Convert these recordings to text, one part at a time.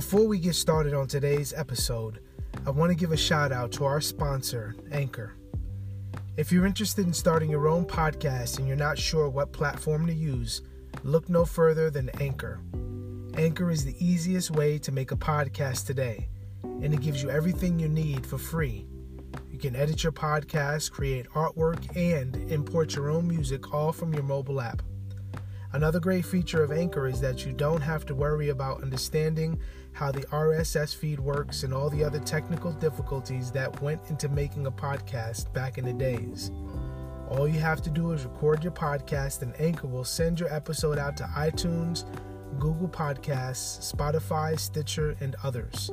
Before we get started on today's episode, I want to give a shout out to our sponsor, Anchor. If you're interested in starting your own podcast and you're not sure what platform to use, look no further than Anchor. Anchor is the easiest way to make a podcast today, and it gives you everything you need for free. You can edit your podcast, create artwork, and import your own music all from your mobile app. Another great feature of Anchor is that you don't have to worry about understanding how the RSS feed works and all the other technical difficulties that went into making a podcast back in the days. All you have to do is record your podcast, and Anchor will send your episode out to iTunes, Google Podcasts, Spotify, Stitcher, and others.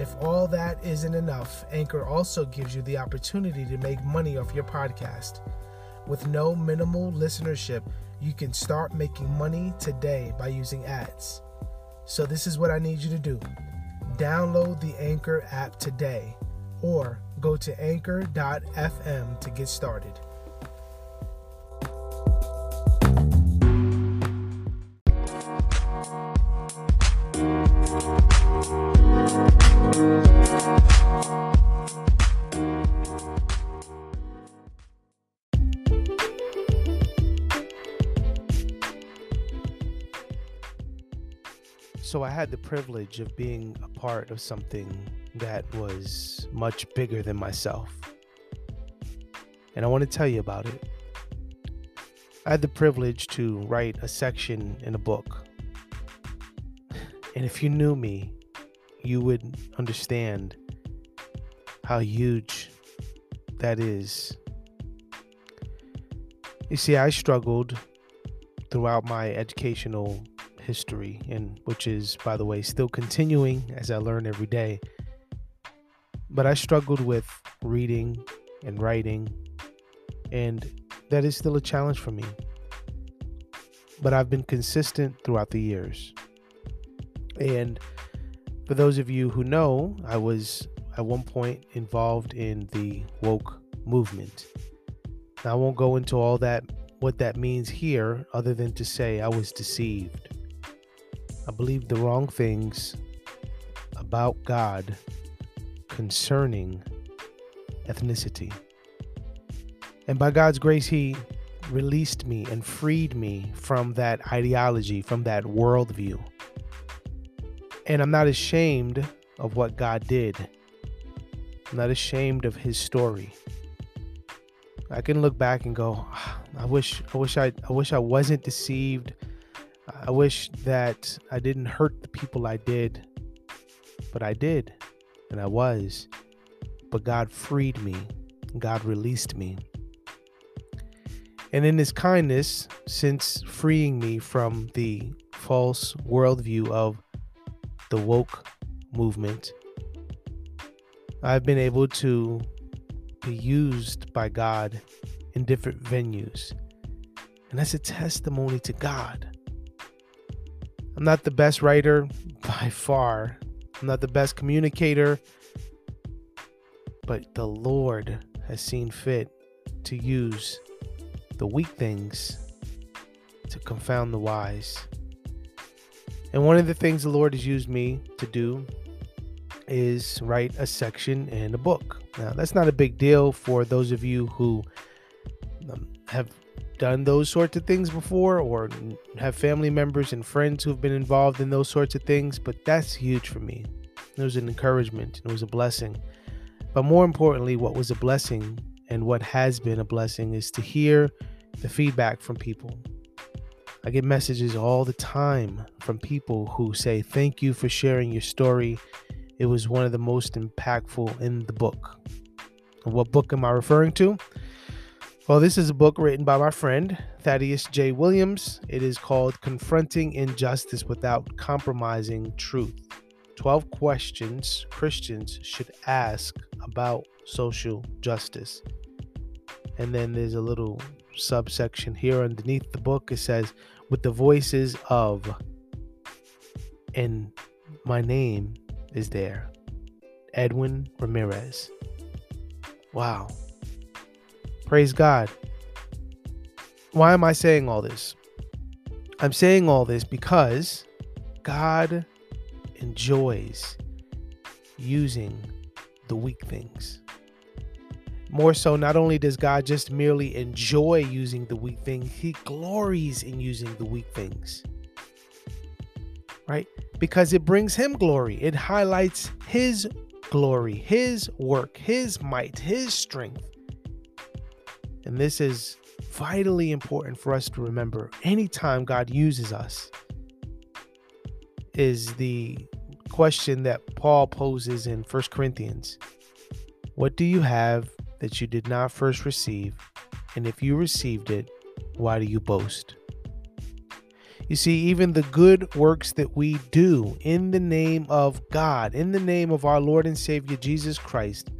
If all that isn't enough, Anchor also gives you the opportunity to make money off your podcast. With no minimal listenership, you can start making money today by using ads. So, this is what I need you to do download the Anchor app today or go to anchor.fm to get started. So I had the privilege of being a part of something that was much bigger than myself. And I want to tell you about it. I had the privilege to write a section in a book. And if you knew me, you would understand how huge that is. You see, I struggled throughout my educational history, and which is, by the way, still continuing as I learn every day. But I struggled with reading and writing, and that is still a challenge for me. But I've been consistent throughout the years. And for those of you who know, I was at one point involved in the woke movement. Now, I won't go into all that, what that means here, other than to say I was deceived. I believed the wrong things about God concerning ethnicity. And by God's grace, He released me and freed me from that ideology, from that worldview. And I'm not ashamed of what God did. I'm not ashamed of his story. I can look back and go, ah, I wish I wish I I wish I wasn't deceived. I wish that I didn't hurt the people I did, but I did, and I was. But God freed me, God released me. And in His kindness, since freeing me from the false worldview of the woke movement, I've been able to be used by God in different venues. And that's a testimony to God. I'm not the best writer by far. I'm not the best communicator. But the Lord has seen fit to use the weak things to confound the wise. And one of the things the Lord has used me to do is write a section in a book. Now, that's not a big deal for those of you who um, have done those sorts of things before or have family members and friends who've been involved in those sorts of things, but that's huge for me. It was an encouragement, it was a blessing. But more importantly, what was a blessing and what has been a blessing is to hear the feedback from people. I get messages all the time from people who say, Thank you for sharing your story. It was one of the most impactful in the book. what book am I referring to? Well, this is a book written by my friend Thaddeus J. Williams. It is called Confronting Injustice Without Compromising Truth 12 Questions Christians Should Ask About Social Justice. And then there's a little subsection here underneath the book. It says, With the voices of, and my name is there Edwin Ramirez. Wow. Praise God. Why am I saying all this? I'm saying all this because God enjoys using the weak things. More so, not only does God just merely enjoy using the weak things, He glories in using the weak things. Right? Because it brings Him glory. It highlights His glory, His work, His might, His strength. And this is vitally important for us to remember anytime God uses us is the question that Paul poses in 1 Corinthians. What do you have that you did not first receive? And if you received it, why do you boast? You see, even the good works that we do in the name of God, in the name of our Lord and Savior Jesus Christ,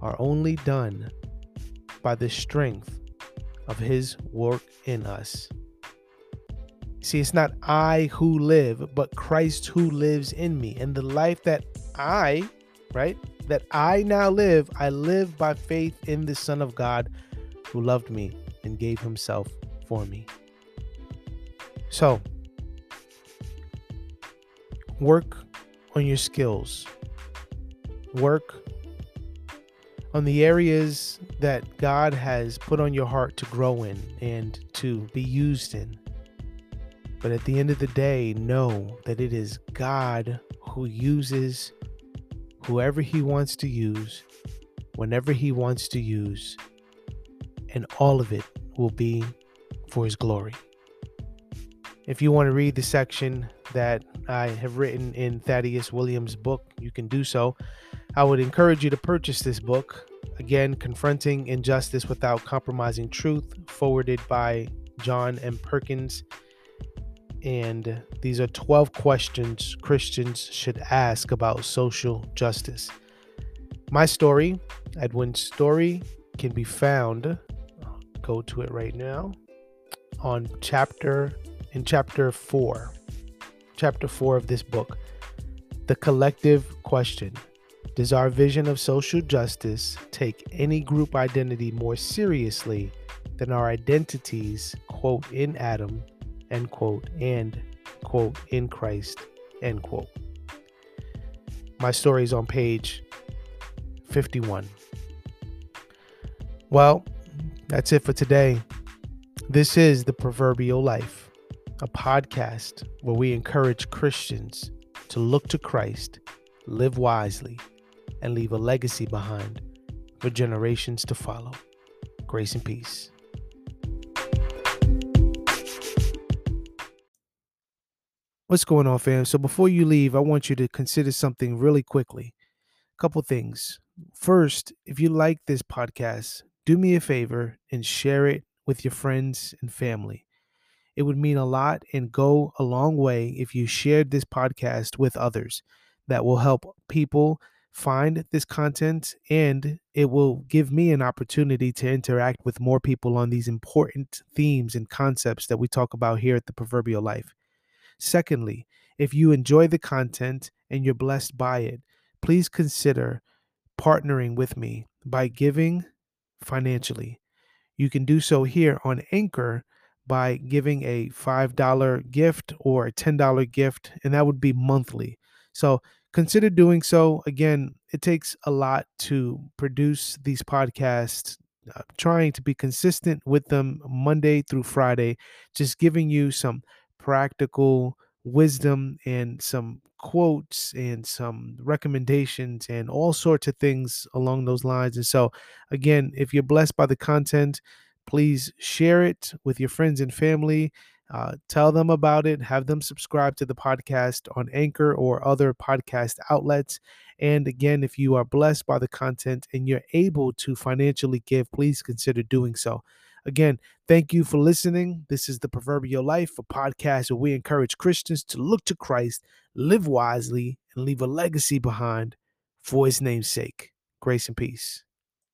are only done by the strength of His work in us. See, it's not I who live, but Christ who lives in me. And the life that I, right, that I now live, I live by faith in the Son of God who loved me and gave himself for me. So, work on your skills, work on the areas that God has put on your heart to grow in and to be used in. But at the end of the day, know that it is God who uses whoever He wants to use, whenever He wants to use, and all of it will be for His glory. If you want to read the section that I have written in Thaddeus Williams' book, you can do so. I would encourage you to purchase this book. Again, Confronting Injustice Without Compromising Truth, forwarded by John M. Perkins. And these are 12 questions Christians should ask about social justice. My story, Edwin's story, can be found, go to it right now, on chapter, in chapter 4, chapter 4 of this book, The Collective Question does our vision of social justice take any group identity more seriously than our identities, quote, in Adam, end quote, and, quote, in Christ, end quote? My story is on page 51. Well, that's it for today. This is The Proverbial Life, a podcast where we encourage Christians to look to Christ, live wisely, and leave a legacy behind for generations to follow. Grace and peace. What's going on, fam? So, before you leave, I want you to consider something really quickly. A couple things. First, if you like this podcast, do me a favor and share it with your friends and family. It would mean a lot and go a long way if you shared this podcast with others. That will help people find this content and it will give me an opportunity to interact with more people on these important themes and concepts that we talk about here at the proverbial life. Secondly, if you enjoy the content and you're blessed by it, please consider partnering with me by giving financially. You can do so here on Anchor by giving a $5 gift or a $10 gift, and that would be monthly. So consider doing so. Again, it takes a lot to produce these podcasts, uh, trying to be consistent with them Monday through Friday, just giving you some practical wisdom and some quotes and some recommendations and all sorts of things along those lines. And so, again, if you're blessed by the content, please share it with your friends and family. Uh, tell them about it. Have them subscribe to the podcast on Anchor or other podcast outlets. And again, if you are blessed by the content and you're able to financially give, please consider doing so. Again, thank you for listening. This is the Proverbial Life, a podcast where we encourage Christians to look to Christ, live wisely, and leave a legacy behind for his name's sake. Grace and peace.